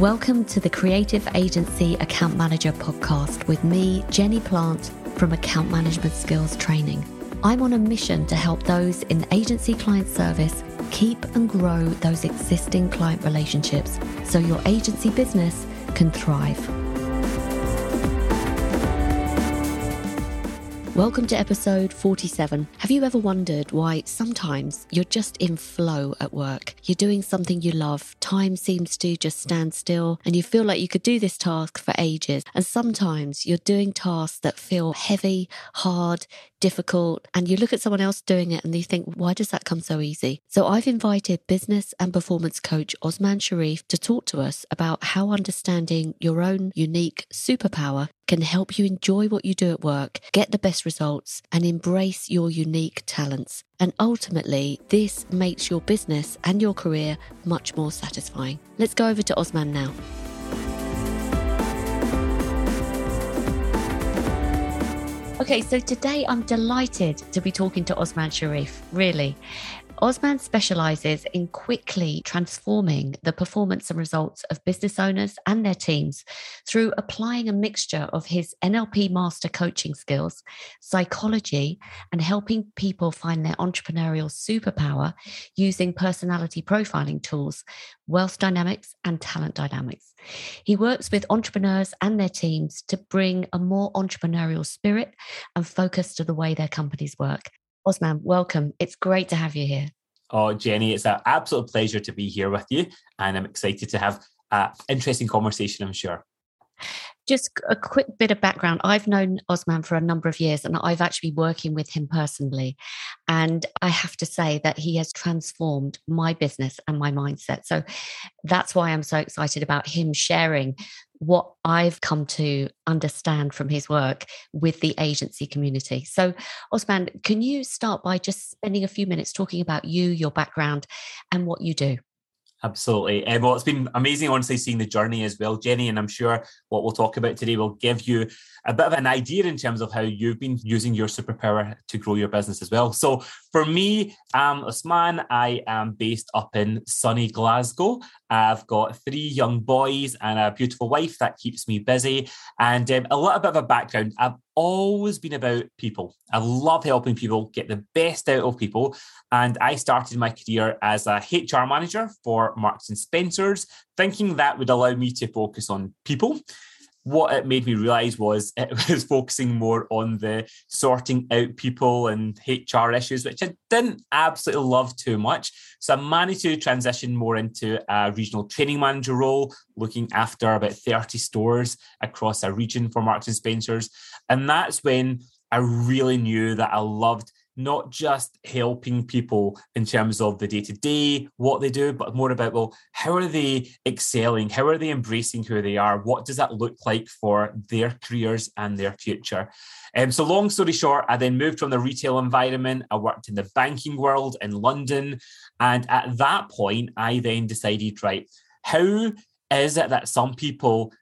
Welcome to the Creative Agency Account Manager podcast with me, Jenny Plant from Account Management Skills Training. I'm on a mission to help those in agency client service keep and grow those existing client relationships so your agency business can thrive. Welcome to episode 47. Have you ever wondered why sometimes you're just in flow at work? You're doing something you love, time seems to just stand still, and you feel like you could do this task for ages. And sometimes you're doing tasks that feel heavy, hard, difficult, and you look at someone else doing it and you think, why does that come so easy? So I've invited business and performance coach Osman Sharif to talk to us about how understanding your own unique superpower can help you enjoy what you do at work, get the best results, and embrace your unique talents. And ultimately, this makes your business and your career much more satisfying. Let's go over to Osman now. Okay, so today I'm delighted to be talking to Osman Sharif, really. Osman specializes in quickly transforming the performance and results of business owners and their teams through applying a mixture of his NLP master coaching skills, psychology, and helping people find their entrepreneurial superpower using personality profiling tools, wealth dynamics, and talent dynamics. He works with entrepreneurs and their teams to bring a more entrepreneurial spirit and focus to the way their companies work. Osman, welcome. It's great to have you here. Oh, Jenny, it's an absolute pleasure to be here with you. And I'm excited to have an interesting conversation, I'm sure. Just a quick bit of background. I've known Osman for a number of years and I've actually been working with him personally. And I have to say that he has transformed my business and my mindset. So that's why I'm so excited about him sharing what I've come to understand from his work with the agency community. So, Osman, can you start by just spending a few minutes talking about you, your background, and what you do? Absolutely. Uh, well, it's been amazing, honestly, seeing the journey as well, Jenny. And I'm sure what we'll talk about today will give you a bit of an idea in terms of how you've been using your superpower to grow your business as well. So, for me, I'm Osman. I am based up in sunny Glasgow. I've got three young boys and a beautiful wife that keeps me busy. And um, a little bit of a background I've always been about people. I love helping people get the best out of people. And I started my career as a HR manager for Marks and Spencer's, thinking that would allow me to focus on people what it made me realize was it was focusing more on the sorting out people and HR issues, which I didn't absolutely love too much. So I managed to transition more into a regional training manager role, looking after about 30 stores across a region for Marks and Spencer's. And that's when I really knew that I loved not just helping people in terms of the day to day, what they do, but more about, well, how are they excelling? How are they embracing who they are? What does that look like for their careers and their future? Um, so, long story short, I then moved from the retail environment. I worked in the banking world in London. And at that point, I then decided, right, how is it that some people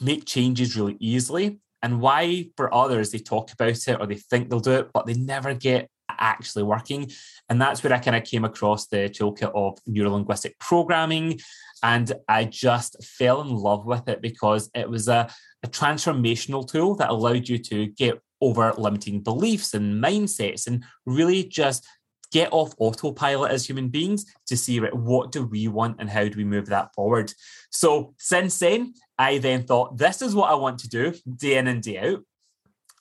make changes really easily and why for others they talk about it or they think they'll do it but they never get actually working. And that's where I kind of came across the toolkit of neurolinguistic programming. And I just fell in love with it because it was a, a transformational tool that allowed you to get over limiting beliefs and mindsets and really just get off autopilot as human beings to see right, what do we want and how do we move that forward. So since then, I then thought this is what I want to do day in and day out.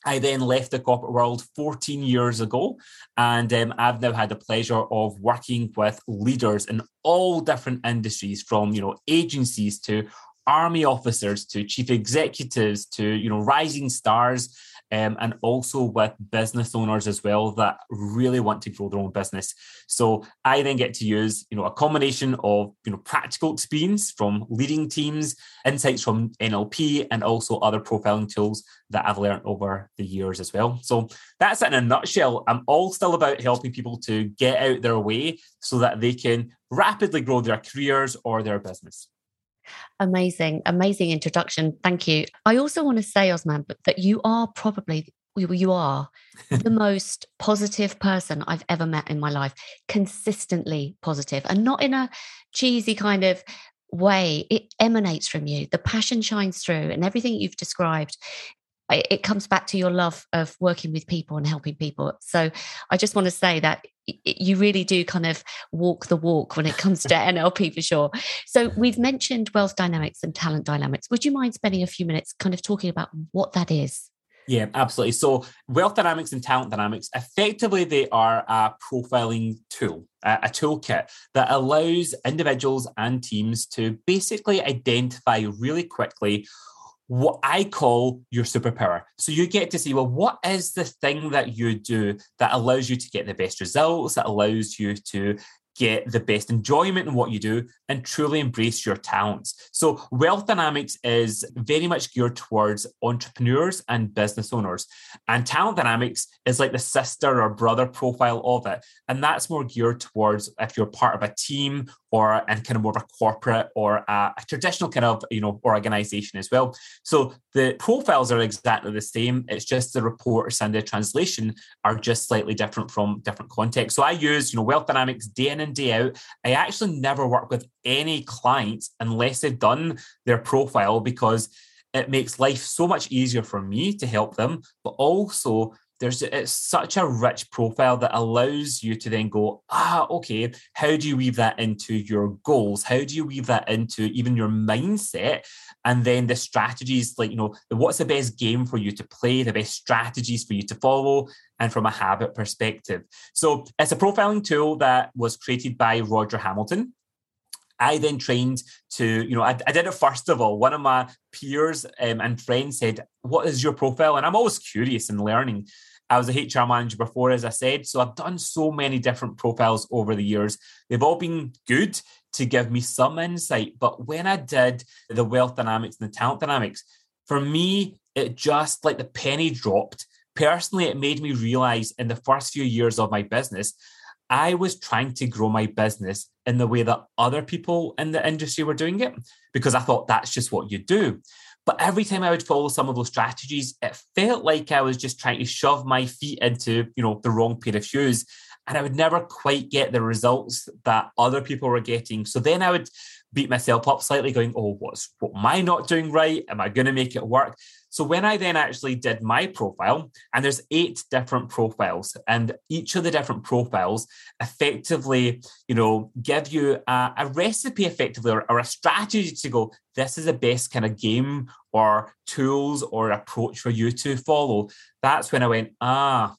I then left the corporate world 14 years ago, and um, I've now had the pleasure of working with leaders in all different industries, from you know agencies to army officers to chief executives to you know rising stars um, and also with business owners as well that really want to grow their own business. So I then get to use, you know, a combination of, you know, practical experience from leading teams, insights from NLP, and also other profiling tools that I've learned over the years as well. So that's it in a nutshell. I'm all still about helping people to get out their way so that they can rapidly grow their careers or their business. Amazing, amazing introduction. Thank you. I also want to say, Osman, that you are probably you are the most positive person I've ever met in my life, consistently positive, and not in a cheesy kind of way it emanates from you the passion shines through and everything you've described it comes back to your love of working with people and helping people. So i just want to say that you really do kind of walk the walk when it comes to nlp for sure. So we've mentioned wealth dynamics and talent dynamics. Would you mind spending a few minutes kind of talking about what that is? Yeah, absolutely. So, wealth dynamics and talent dynamics effectively they are a profiling tool, a, toolkit that allows individuals and teams to basically identify really quickly what I call your superpower. So you get to see, well, what is the thing that you do that allows you to get the best results, that allows you to get the best enjoyment in what you do and truly embrace your talents. So, Wealth Dynamics is very much geared towards entrepreneurs and business owners. And Talent Dynamics is like the sister or brother profile of it. And that's more geared towards if you're part of a team or and kind of more of a corporate or a, a traditional kind of you know organization as well. So the profiles are exactly the same. It's just the reports and the translation are just slightly different from different contexts. So I use you know Wealth Dynamics day in and day out. I actually never work with any clients unless they've done their profile because it makes life so much easier for me to help them, but also there's it's such a rich profile that allows you to then go ah okay how do you weave that into your goals how do you weave that into even your mindset and then the strategies like you know what's the best game for you to play the best strategies for you to follow and from a habit perspective so it's a profiling tool that was created by roger hamilton I then trained to, you know, I, I, did it first of all. One of my peers um, and friends said, What is your profile? And I'm always curious and learning. I was a HR manager before, as I said. So I've done so many different profiles over the years. They've all been good to give me some insight. But when I did the wealth dynamics and the talent dynamics, for me, it just like the penny dropped. Personally, it made me realize in the first few years of my business, I was trying to grow my business in the way that other people in the industry were doing it because I thought that's just what you do. But every time I would follow some of those strategies, it felt like I was just trying to shove my feet into, you know, the wrong pair of shoes. And I would never quite get the results that other people were getting. So then I would beat myself up slightly, going, Oh, what's what am I not doing right? Am I going to make it work? So when I then actually did my profile, and there's eight different profiles, and each of the different profiles effectively, you know, give you a, a recipe effectively or, or a strategy to go, this is the best kind of game or tools or approach for you to follow. That's when I went, ah,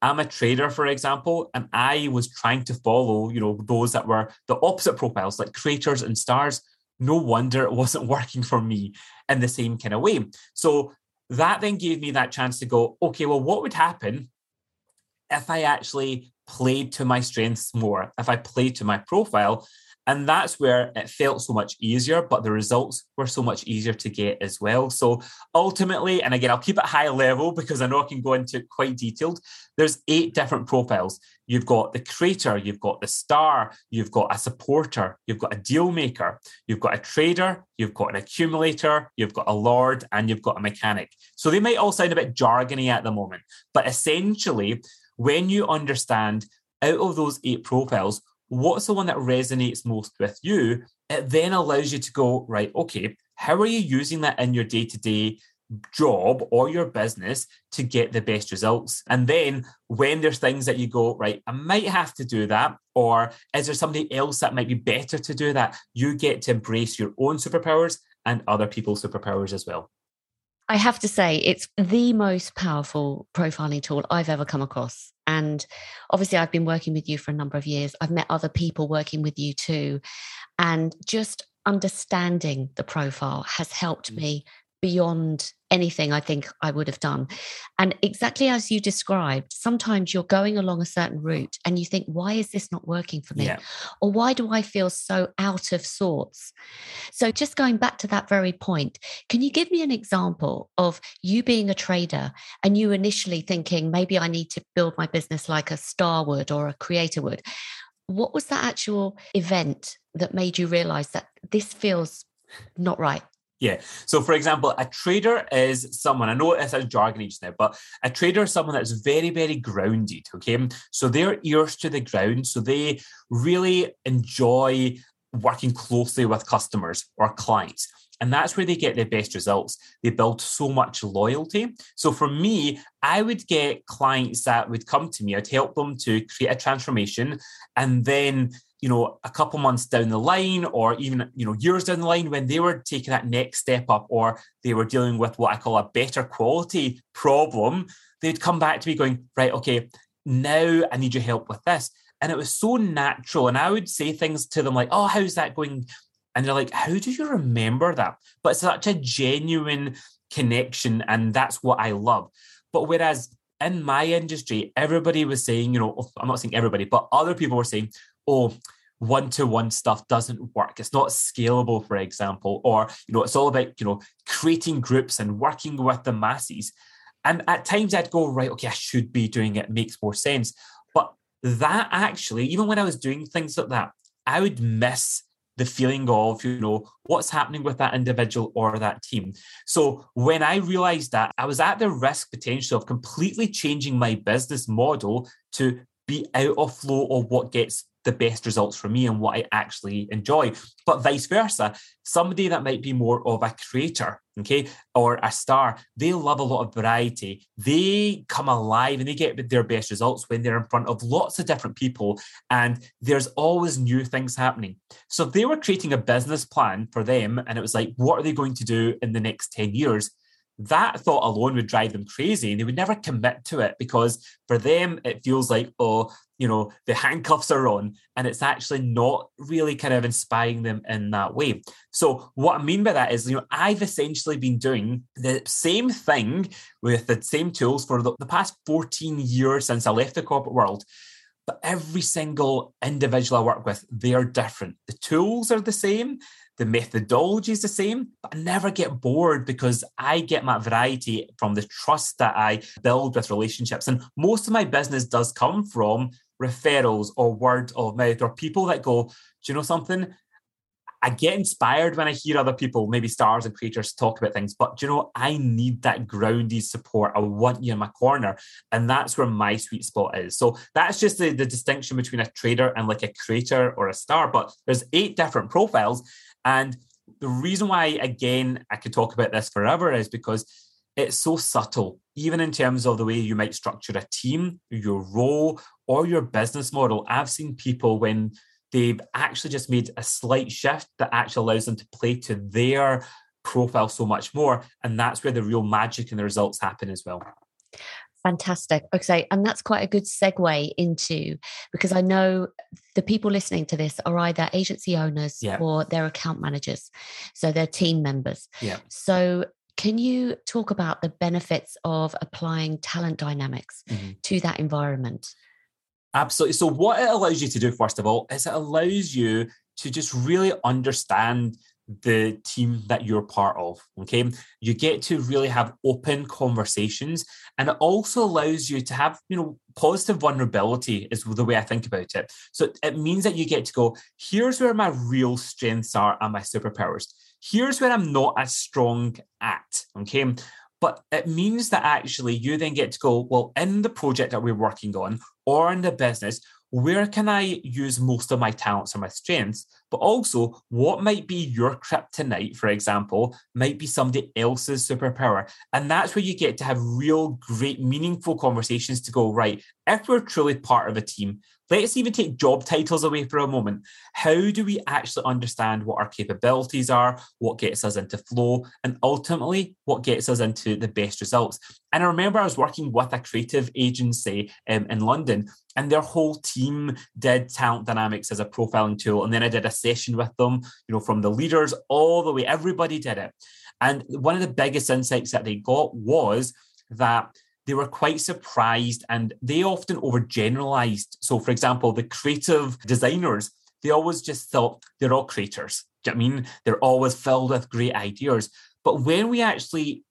I'm a trader, for example, and I was trying to follow, you know, those that were the opposite profiles, like creators and stars no wonder it wasn't working for me in the same kind of way. So that then gave me that chance to go, okay, well, what would happen if I actually played to my strengths more, if I played to my profile and that's where it felt so much easier, but the results were so much easier to get as well. So ultimately, and again, I'll keep it high level because I know I can go into it quite detailed. There's eight different profiles. You've got the creator, you've got the star, you've got a supporter, you've got a deal maker, you've got a trader, you've got an accumulator, you've got a lord, and you've got a mechanic. So they might all sound a bit jargony at the moment, but essentially, when you understand out of those eight profiles, what's the one that resonates most with you, it then allows you to go, right, okay, how are you using that in your day to day job or your business to get the best results? And then when there's things that you go, right, I might have to do that, or is there somebody else that might be better to do that? You get to embrace your own superpowers and other people's superpowers as well. I have to say, it's the most powerful profiling tool I've ever come across. And obviously, I've been working with you for a number of years. I've met other people working with you too. And just understanding the profile has helped mm. me beyond anything I think I would have done. And exactly as you described, sometimes you're going along a certain route and you think, why is this not working for me? Yeah. Or why do I feel so out of sorts? So, just going back to that very point, can you give me an example of you being a trader and you initially thinking, maybe I need to build my business like a star would or a creator would? What was that actual event that made you realize that this feels not right? Yeah. So, for example, a trader is someone, I know it jargony just now, but a trader is someone that's very, very grounded. Okay. So, their ears to the ground. So, they really enjoy working closely with customers or clients. And that's where they get the best results. They build so much loyalty. So for me, I would get clients that would come to me, I'd help them to create a transformation. And then, you know, a couple months down the line, or even, you know, years down the line, when they were taking that next step up, or they were dealing with what I call a better quality problem, they'd come back to me going, right, okay, now I need your help with this. And it was so natural. And I would say things to them like, oh, how's that going? And they're like, how do you remember that? But it's such a genuine connection. And that's what I love. But whereas in my industry, everybody was saying, you know, I'm not saying everybody, but other people were saying, oh, one to one stuff doesn't work. It's not scalable, for example, or, you know, it's all about, you know, creating groups and working with the masses. And at times I'd go, right, okay, I should be doing it. it makes more sense. But that actually, even when I was doing things like that, I would miss the feeling of, you know, what's happening with that individual or that team. So when I realized that, I was at the risk potential of completely changing my business model to be out of flow of what gets the best results for me and what I actually enjoy. But vice versa, somebody that might be more of a creator, okay, or a star, they love a lot of variety. They come alive and they get their best results when they're in front of lots of different people and there's always new things happening. So if they were creating a business plan for them and it was like, what are they going to do in the next 10 years? That thought alone would drive them crazy and they would never commit to it because for them it feels like oh you know the handcuffs are on and it's actually not really kind of inspiring them in that way so what i mean by that is you know i've essentially been doing the same thing with the same tools for the, the past 14 years since i left the corporate world but every single individual I work with, they are different. The tools are the same, the methodology is the same, but I never get bored because I get my variety from the trust that I build with relationships. And most of my business does come from referrals or word of mouth or people that go, Do you know something? I get inspired when I hear other people, maybe stars and creators, talk about things. But you know, I need that grounded support. I want you in my corner. And that's where my sweet spot is. So that's just the, the distinction between a trader and like a creator or a star. But there's eight different profiles. And the reason why, again, I could talk about this forever is because it's so subtle, even in terms of the way you might structure a team, your role, or your business model. I've seen people when they've actually just made a slight shift that actually allows them to play to their profile so much more. And that's where the real magic and the results happen as well. Fantastic. Okay. And that's quite a good segue into because I know the people listening to this are either agency owners yeah. or they're account managers. So they're team members. Yeah. So can you talk about the benefits of applying talent dynamics mm-hmm. to that environment? Absolutely. So, what it allows you to do, first of all, is it allows you to just really understand the team that you're part of. Okay. You get to really have open conversations and it also allows you to have, you know, positive vulnerability is the way I think about it. So it means that you get to go, here's where my real strengths are and my superpowers. Here's where I'm not as strong at. Okay. But it means that actually you then get to go, well, in the project that we're working on or in the business, where can I use most of my talents or my strengths? But also, what might be your kryptonite, for example, might be somebody else's superpower. And that's where you get to have real, great, meaningful conversations to go, right, if we're truly part of a team, let's even take job titles away for a moment. How do we actually understand what our capabilities are, what gets us into flow, and ultimately what gets us into the best results? And I remember I was working with a creative agency um, in London, and their whole team did talent dynamics as a profiling tool. And then I did a session with them, you know, from the leaders all the way, everybody did it. And one of the biggest insights that they got was that they were quite surprised and they often overgeneralized. So, for example, the creative designers, they always just thought they're all creators. Do you know I mean? They're always filled with great ideas. But when we actually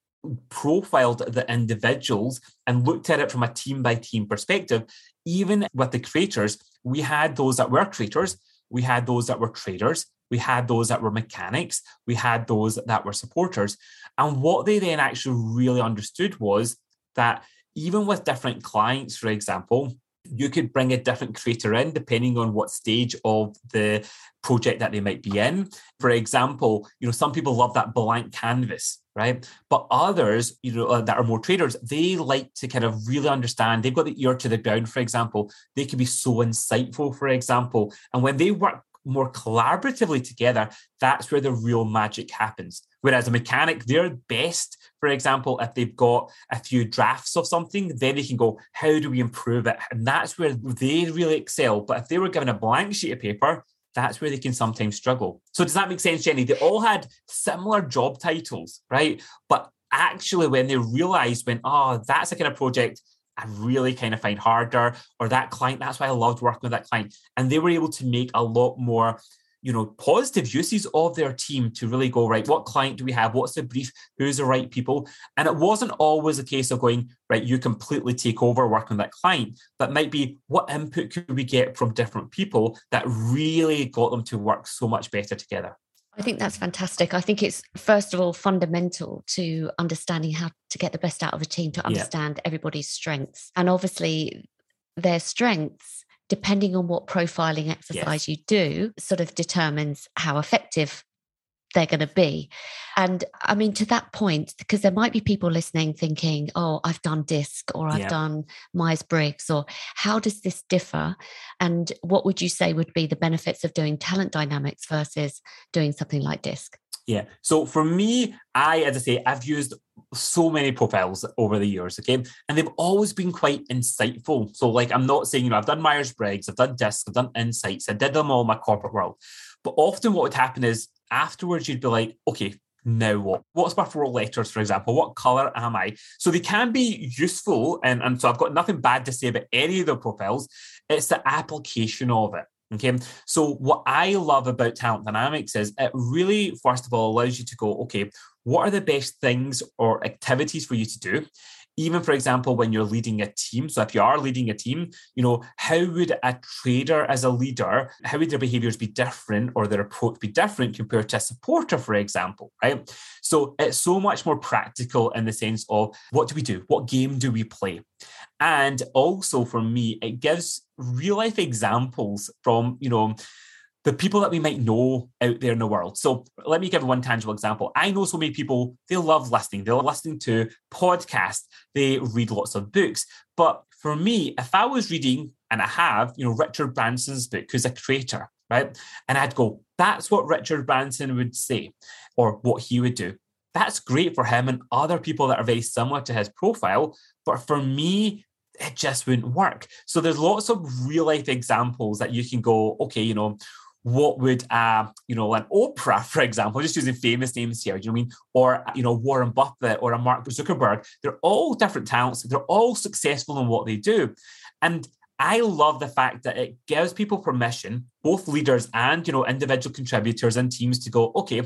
profiled the individuals and looked at it from a team by team perspective, even with the creators, we had those that were creators, we had those that were traders, we had those that were mechanics, we had those that were supporters. And what they then actually really understood was that even with different clients, for example, you could bring a different creator in depending on what stage of the project that they might be in. For example, you know, some people love that blank canvas, right? But others, you know, uh, that are more traders, they like to kind of really understand. They've got the ear to the ground, for example. They can be so insightful, for example. And when they work more collaboratively together, that's where the real magic happens. Whereas a mechanic, they're best, for example, if they've got a few drafts of something, then they can go, how do we improve it? And that's where they really excel. But if they were given a blank sheet of paper, that's where they can sometimes struggle. So does that make sense, Jenny? They all had similar job titles, right? But actually, when they realized when, oh, that's a kind of project I really kind of find harder, or that client, that's why I loved working with that client. And they were able to make a lot more you know positive uses of their team to really go right what client do we have? What's the brief? Who's the right people? And it wasn't always a case of going right you completely take over working with that client. But might be what input could we get from different people that really got them to work so much better together I think that's fantastic. I think it's first of all fundamental to understanding how to get the best out of a team to understand yeah. everybody's strengths. And obviously their strengths depending on what profiling exercise yes. you do sort of determines how effective they're going to be. And I mean, to that point, because there might be people listening thinking, oh, I've done DISC or I've yeah. done Myers Briggs, or how does this differ? And what would you say would be the benefits of doing talent dynamics versus doing something like DISC? Yeah. So for me, I, as I say, I've used so many profiles over the years, okay? And they've always been quite insightful. So, like, I'm not saying, you know, I've done Myers Briggs, I've done DISC, I've done Insights, I did them all in my corporate world. But often what would happen is afterwards you'd be like, okay, now what? What's my four letters, for example? What color am I? So they can be useful. And, and so I've got nothing bad to say about any of the profiles. It's the application of it. Okay. So what I love about talent dynamics is it really, first of all, allows you to go, okay, what are the best things or activities for you to do? Even for example when you're leading a team so if you are leading a team you know how would a trader as a leader how would their behaviors be different or their approach be different compared to a supporter for example right? So it's so much more practical in the sense of what do we do? What game do we play? And also for me it gives real life examples from you know the people that we might know out there in the world. So let me give one tangible example. I know so many people, they love listening. They're listening to podcasts. They read lots of books. But for me, if I was reading, and I have, you know, Richard Branson's book, who's a creator, right? And I'd go, that's what Richard Branson would say or what he would do. That's great for him and other people that are very similar to his profile. But for me, it just wouldn't work. So there's lots of real life examples that you can go, okay, you know, what would uh, you know an Oprah, for example, just using famous names here, do you know I mean? Or you know Warren Buffett or a Mark Zuckerberg. They're all different talents. They're all successful in what they do, and I love the fact that it gives people permission, both leaders and you know individual contributors and teams, to go, okay,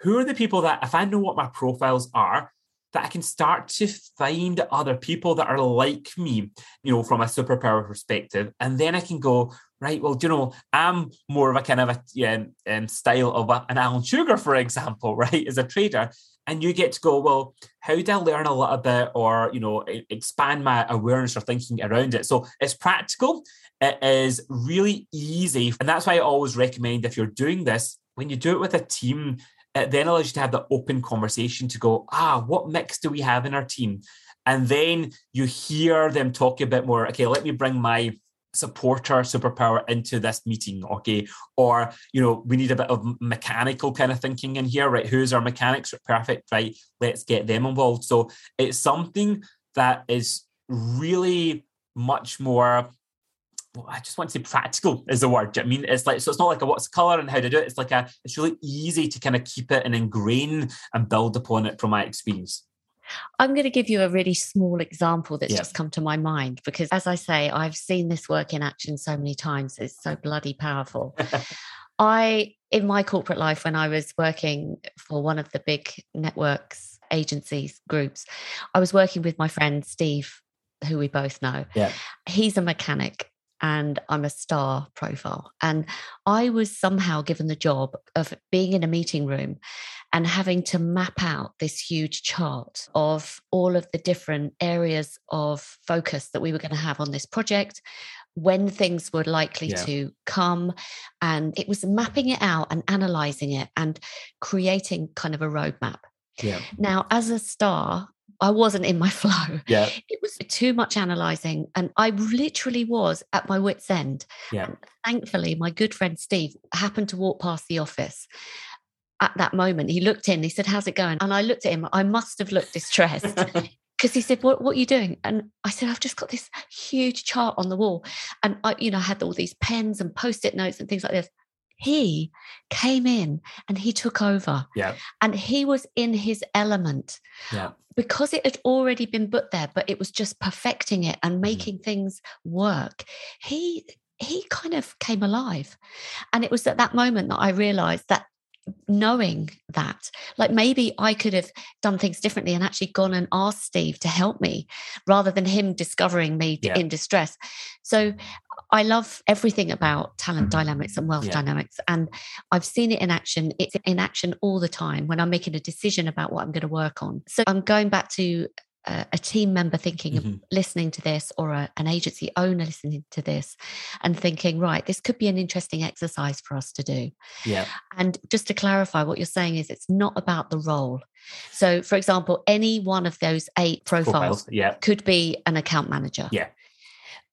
who are the people that if I know what my profiles are, that I can start to find other people that are like me, you know, from a superpower perspective. And then I can go, right, well, you know, I'm more of a kind of a um, style of a, an Alan Sugar, for example, right, as a trader. And you get to go, well, how do I learn a little bit or, you know, expand my awareness or thinking around it? So it's practical. It is really easy. And that's why I always recommend if you're doing this, when you do it with a team, it then allows you to have the open conversation to go, ah, what mix do we have in our team? And then you hear them talk a bit more, okay, let me bring my supporter superpower into this meeting okay or you know we need a bit of mechanical kind of thinking in here right who's our mechanics perfect right let's get them involved so it's something that is really much more well, I just want to say practical is the word. I mean, it's like so. It's not like a what's color and how to do it. It's like a. It's really easy to kind of keep it and ingrain and build upon it from my experience. I'm going to give you a really small example that's yeah. just come to my mind because, as I say, I've seen this work in action so many times. It's so bloody powerful. I, in my corporate life, when I was working for one of the big networks, agencies, groups, I was working with my friend Steve, who we both know. Yeah. He's a mechanic and I'm a star profile. And I was somehow given the job of being in a meeting room and having to map out this huge chart of all of the different areas of focus that we were going to have on this project, when things were likely yeah. to come. And it was mapping it out and analyzing it and creating kind of a roadmap. Yeah. Now, as a star, I wasn't in my flow. Yeah. It was too much analyzing. And I literally was at my wits' end. Yeah. And thankfully, my good friend Steve happened to walk past the office at that moment. He looked in, he said, How's it going? And I looked at him. I must have looked distressed. Because he said, what, what are you doing? And I said, I've just got this huge chart on the wall. And I, you know, I had all these pens and post-it notes and things like this he came in and he took over. Yeah. And he was in his element. Yeah. Because it had already been put there, but it was just perfecting it and mm-hmm. making mm. things work. He he kind of came alive. And it was at that moment that I realized that knowing that like maybe i could have done things differently and actually gone and asked steve to help me rather than him discovering me yeah. in distress so I love everything about talent mm-hmm. dynamics and wealth yeah. dynamics. And I've seen it in action. It's in action all the time when I'm making a decision about what I'm going to work on. So I'm going back to a, a team member thinking mm-hmm. of listening to this or a, an agency owner listening to this and thinking, right, this could be an interesting exercise for us to do. Yeah. And just to clarify, what you're saying is it's not about the role. So, for example, any one of those eight profiles, profiles yeah. could be an account manager. Yeah.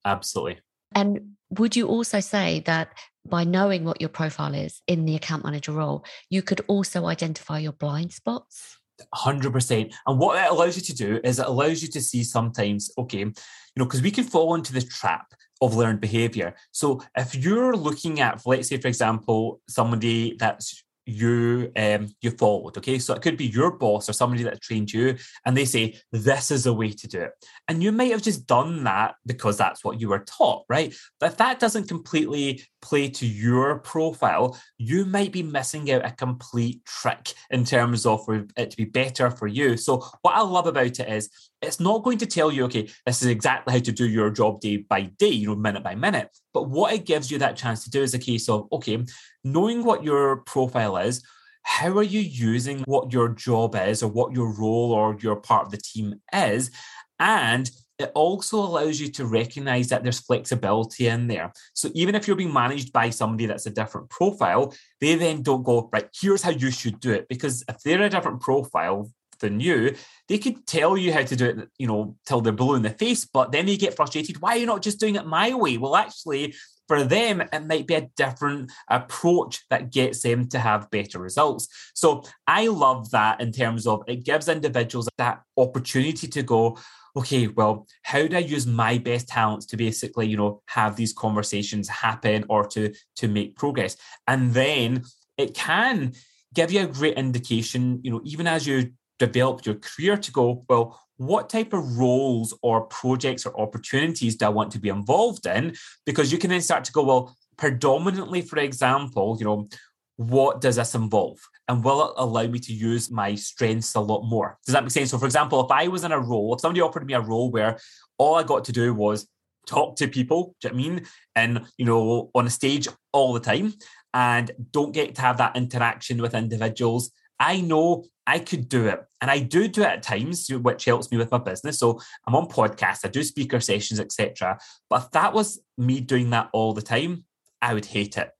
Absolutely. And would you also say that by knowing what your profile is in the account manager role, you could also identify your blind spots? 100%. And what it allows you to do is it allows you to see sometimes, okay, you know, because we can fall into the trap of learned behavior. So if you're looking at, let's say, for example, somebody that's you um, you followed. Okay, so it could be your boss or somebody that trained you, and they say this is a way to do it, and you might have just done that because that's what you were taught, right? But if that doesn't completely play to your profile, you might be missing out a complete trick in terms of it to be better for you. So what I love about it is it's not going to tell you, okay, this is exactly how to do your job day by day, you know, minute by minute. But what it gives you that chance to do is a case of, okay, knowing what your profile is, how are you using what your job is or what your role or your part of the team is? And it also allows you to recognize that there's flexibility in there. So even if you're being managed by somebody that's a different profile, they then don't go, right, here's how you should do it. Because if they're a different profile, than you, they could tell you how to do it, you know, till they're blue in the face, but then they get frustrated. Why are you not just doing it my way? Well, actually, for them, it might be a different approach that gets them to have better results. So I love that in terms of it gives individuals that opportunity to go, okay, well, how do I use my best talents to basically, you know, have these conversations happen or to to make progress? And then it can give you a great indication, you know, even as you develop your career to go, well, what type of roles or projects or opportunities do I want to be involved in? Because you can then start to go, well, predominantly, for example, you know, what does this involve? And will it allow me to use my strengths a lot more? Does that make sense? So, for example, if I was in a role, if somebody offered me a role where all I got to do was talk to people, do you know I mean? And, you know, on a stage all the time and don't get to have that interaction with individuals, I know I could do it. And I do do it at times, which helps me with my business. So I'm on podcasts, I do speaker sessions, etc. But if that was me doing that all the time, I would hate it.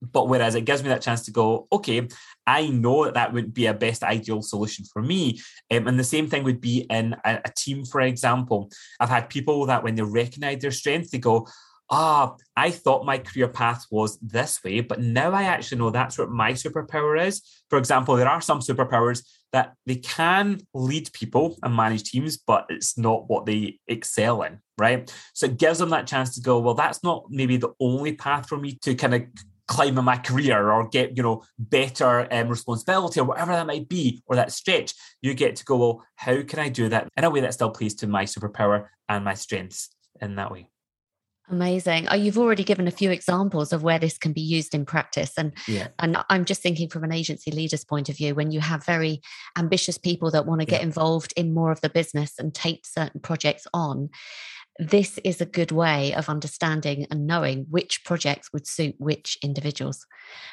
But whereas it gives me that chance to go, okay, I know that that wouldn't be a best ideal solution for me. Um, and the same thing would be in a, a team, for example. I've had people that when they recognize their strength, they go, ah, I thought my career path was this way, but now I actually know that's what my superpower is. For example, there are some superpowers that they can lead people and manage teams, but it's not what they excel in, right? So it gives them that chance to go, well, that's not maybe the only path for me to kind of climb in my career or get you know better um, responsibility or whatever that might be or that stretch you get to go well how can i do that in a way that still plays to my superpower and my strengths in that way Amazing. Oh, you've already given a few examples of where this can be used in practice. And yeah. and I'm just thinking from an agency leader's point of view, when you have very ambitious people that want to get yeah. involved in more of the business and take certain projects on, this is a good way of understanding and knowing which projects would suit which individuals.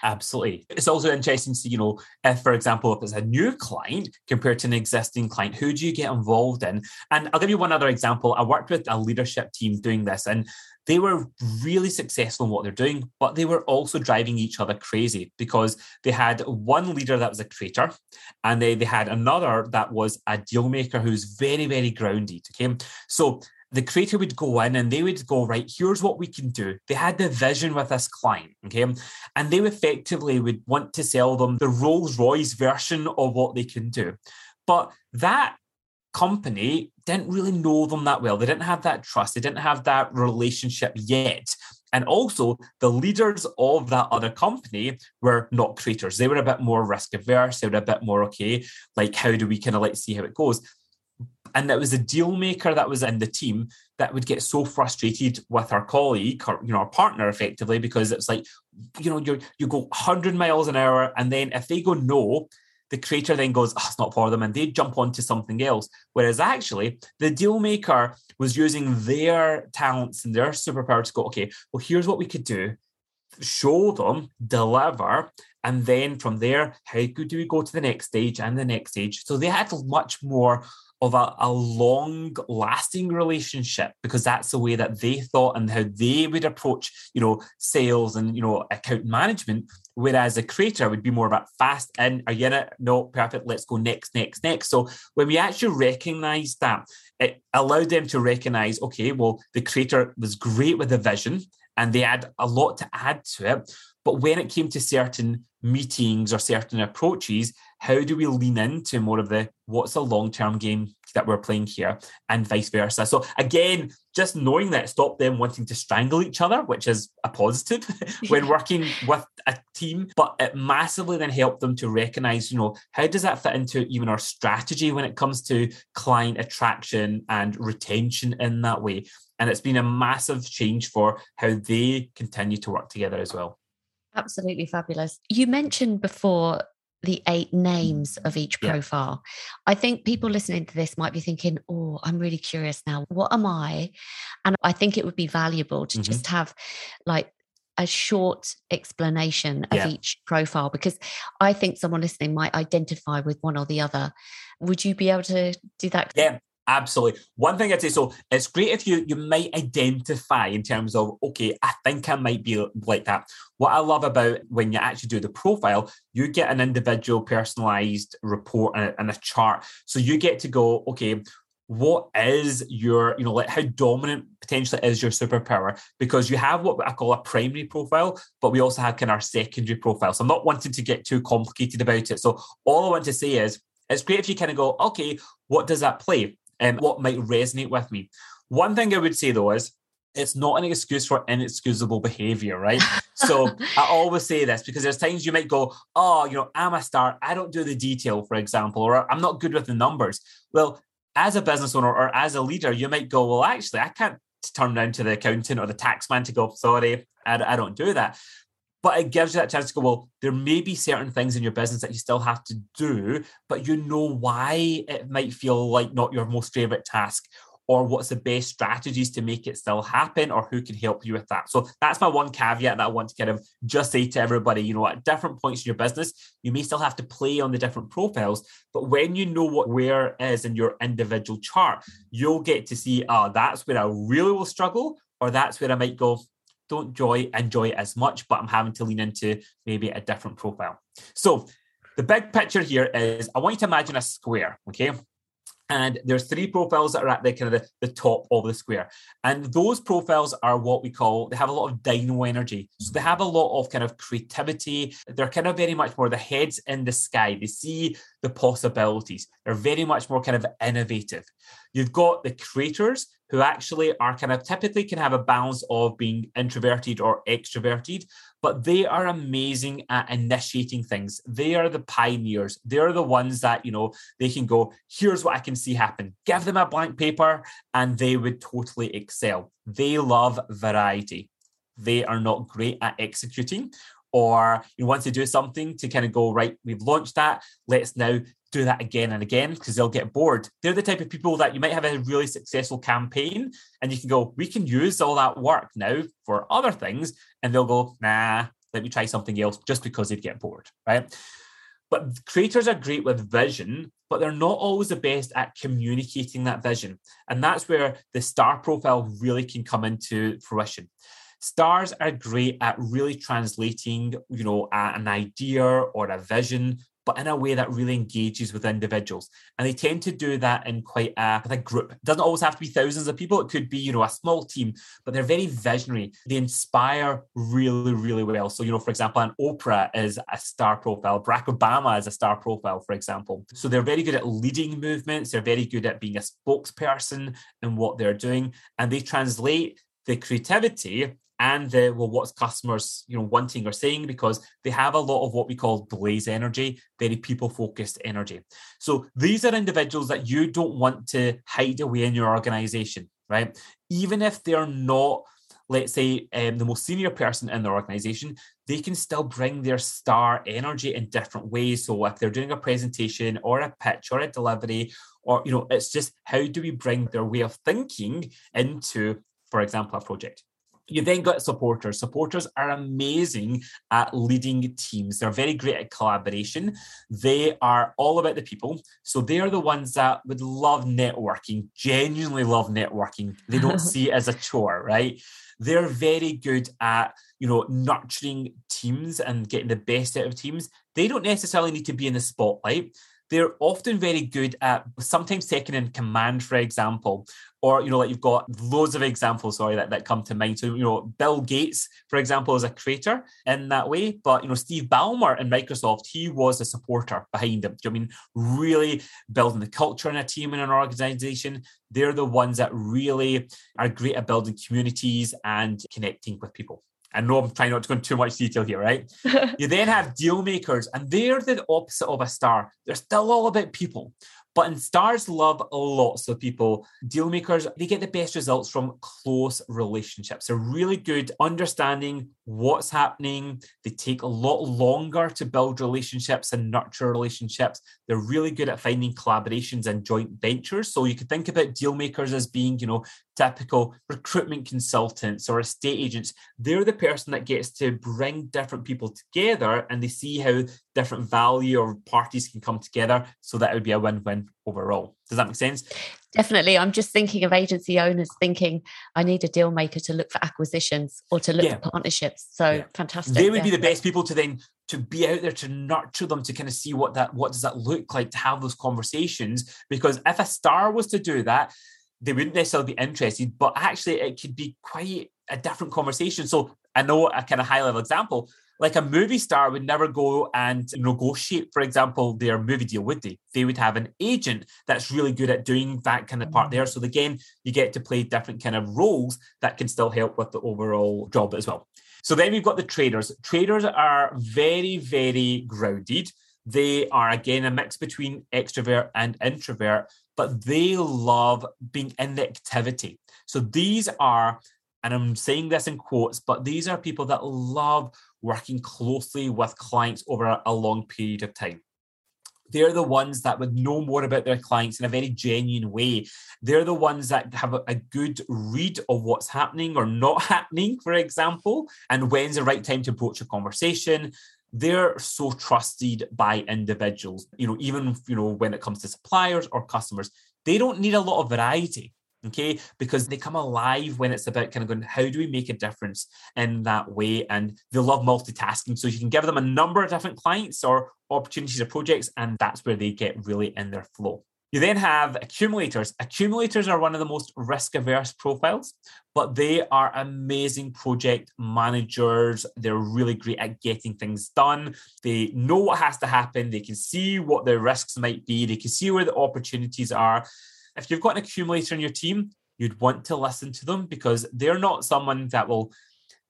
Absolutely. It's also interesting to, you know, if, for example, if it's a new client compared to an existing client, who do you get involved in? And I'll give you one other example. I worked with a leadership team doing this, and they were really successful in what they're doing, but they were also driving each other crazy because they had one leader that was a creator, and they, they had another that was a deal maker who's very, very grounded. Okay. So the creator would go in and they would go, right, here's what we can do. They had the vision with this client, okay? And they effectively would want to sell them the Rolls Royce version of what they can do. But that company didn't really know them that well. They didn't have that trust, they didn't have that relationship yet. And also, the leaders of that other company were not creators. They were a bit more risk averse. They were a bit more, okay, like, how do we kind of like see how it goes? And it was a deal maker that was in the team that would get so frustrated with our colleague or you know our partner effectively because it's like you know you you go 100 miles an hour and then if they go no the creator then goes oh, it's not for them and they jump onto something else. Whereas actually the deal maker was using their talents and their superpower to go okay well here's what we could do. Show them deliver and then from there how do we go to the next stage and the next stage? So they had much more of a, a long lasting relationship because that's the way that they thought and how they would approach you know sales and you know account management. Whereas a creator would be more about fast in are you in it? No perfect let's go next next next. So when we actually recognize that it allowed them to recognize okay well the creator was great with the vision and they had a lot to add to it. But when it came to certain meetings or certain approaches, how do we lean into more of the what's the long term game that we're playing here and vice versa? So, again, just knowing that stopped them wanting to strangle each other, which is a positive when working with a team, but it massively then helped them to recognize, you know, how does that fit into even our strategy when it comes to client attraction and retention in that way? And it's been a massive change for how they continue to work together as well. Absolutely fabulous. You mentioned before the eight names of each profile. Yeah. I think people listening to this might be thinking, oh, I'm really curious now. What am I? And I think it would be valuable to mm-hmm. just have like a short explanation of yeah. each profile because I think someone listening might identify with one or the other. Would you be able to do that? Yeah, Absolutely. One thing I'd say, so it's great if you you might identify in terms of, okay, I think I might be like that. What I love about when you actually do the profile, you get an individual personalized report and a, and a chart. So you get to go, okay, what is your, you know, like how dominant potentially is your superpower? Because you have what I call a primary profile, but we also have kind of our secondary profile. So I'm not wanting to get too complicated about it. So all I want to say is it's great if you kind of go, okay, what does that play? Um, what might resonate with me. One thing I would say though is it's not an excuse for inexcusable behavior, right? so I always say this because there's times you might go, oh, you know, I'm a star. I don't do the detail, for example, or I'm not good with the numbers. Well, as a business owner or as a leader, you might go, well, actually, I can't turn down to the accountant or the tax man to go, sorry, I, I don't do that. But it gives you that chance to go, well, there may be certain things in your business that you still have to do, but you know why it might feel like not your most favorite task or what's the best strategies to make it still happen or who can help you with that. So that's my one caveat that I want to kind of just say to everybody, you know, at different points in your business, you may still have to play on the different profiles, but when you know what where is in your individual chart, you'll get to see, oh, that's where I really will struggle or that's where I might go, don't enjoy enjoy it as much, but I'm having to lean into maybe a different profile. So the big picture here is I want you to imagine a square, okay? And there's three profiles that are at the kind of the, the top of the square. And those profiles are what we call, they have a lot of dynamo energy. So they have a lot of kind of creativity. They're kind of very much more the heads in the sky. They see the possibilities. They're very much more kind of innovative. You've got the creators who actually are kind of typically can have a balance of being introverted or extroverted, but they are amazing at initiating things. They are the pioneers. They're the ones that, you know, they can go, here's what I can see happen. Give them a blank paper and they would totally excel. They love variety. They are not great at executing or you want to do something to kind of go, right, we've launched that, let's now do that again and again because they'll get bored. They're the type of people that you might have a really successful campaign and you can go, we can use all that work now for other things. And they'll go, nah, let me try something else just because they'd get bored, right? But creators are great with vision, but they're not always the best at communicating that vision. And that's where the star profile really can come into fruition. Stars are great at really translating, you know, an idea or a vision but in a way that really engages with individuals. And they tend to do that in quite a, a group. It doesn't always have to be thousands of people. It could be, you know, a small team, but they're very visionary. They inspire really, really well. So, you know, for example, an Oprah is a star profile. Barack Obama is a star profile, for example. So they're very good at leading movements. They're very good at being a spokesperson in what they're doing. And they translate the creativity and the well what's customers you know wanting or saying because they have a lot of what we call blaze energy. Very people focused energy. So these are individuals that you don't want to hide away in your organization right? Even if they're not let's say um, the most senior person in their organization they can still bring their star energy in different ways. So if they're doing a presentation or a pitch or a delivery or you know it's just how do we bring their way of thinking into for example a project you then got supporters. Supporters are amazing at leading teams. They're very great at collaboration. They are all about the people. So they are the ones that would love networking, genuinely love networking. They don't see it as a chore, right? They're very good at, you know, nurturing teams and getting the best out of teams. They don't necessarily need to be in the spotlight they're often very good at sometimes taking in command, for example, or you know, like you've got loads of examples, sorry, that, that come to mind. So, you know, Bill Gates, for example, is a creator in that way, but you know, Steve Ballmer in Microsoft, he was a supporter behind him. Do you know I mean really building the culture in a team in an organization? They're the ones that really are great at building communities and connecting with people. I know I'm trying not to go into too much detail here, right? you then have deal makers, and they're the opposite of a star. They're still all about people. But in stars love lots of people. Deal makers, they get the best results from close relationships. They're really good understanding what's happening. They take a lot longer to build relationships and nurture relationships. They're really good at finding collaborations and joint ventures. So you could think about deal makers as being, you know, typical recruitment consultants or estate agents. They're the person that gets to bring different people together and they see how different value or parties can come together so that would be a win-win overall. Does that make sense? Definitely. I'm just thinking of agency owners thinking I need a deal maker to look for acquisitions or to look yeah. for partnerships. So yeah. fantastic. They would yeah. be the best people to then to be out there to nurture them to kind of see what that what does that look like to have those conversations. Because if a star was to do that, they wouldn't necessarily be interested, but actually it could be quite a different conversation. So I know a kind of high level example like a movie star would never go and negotiate, for example, their movie deal, would they? They would have an agent that's really good at doing that kind of part mm. there. So again, you get to play different kind of roles that can still help with the overall job as well. So then we've got the traders. Traders are very, very grounded. They are again a mix between extrovert and introvert, but they love being in the activity. So these are, and I'm saying this in quotes, but these are people that love working closely with clients over a long period of time. They're the ones that would know more about their clients in a very genuine way. They're the ones that have a good read of what's happening or not happening, for example, and when's the right time to approach a conversation they're so trusted by individuals you know even you know when it comes to suppliers or customers they don't need a lot of variety okay? Because they come alive when it's about kind of going how do we make a difference in that way? And they love multitasking. So you can give them a number of different clients or opportunities or projects and that's where they get really in their flow you then have accumulators. Accumulators are one of the most risk averse profiles, but they are amazing project managers. They're really great at getting things done. They know what has to happen. They can see what the risks might be. They can see where the opportunities are if you've got an accumulator in your team, you'd want to listen to them because they're not someone that will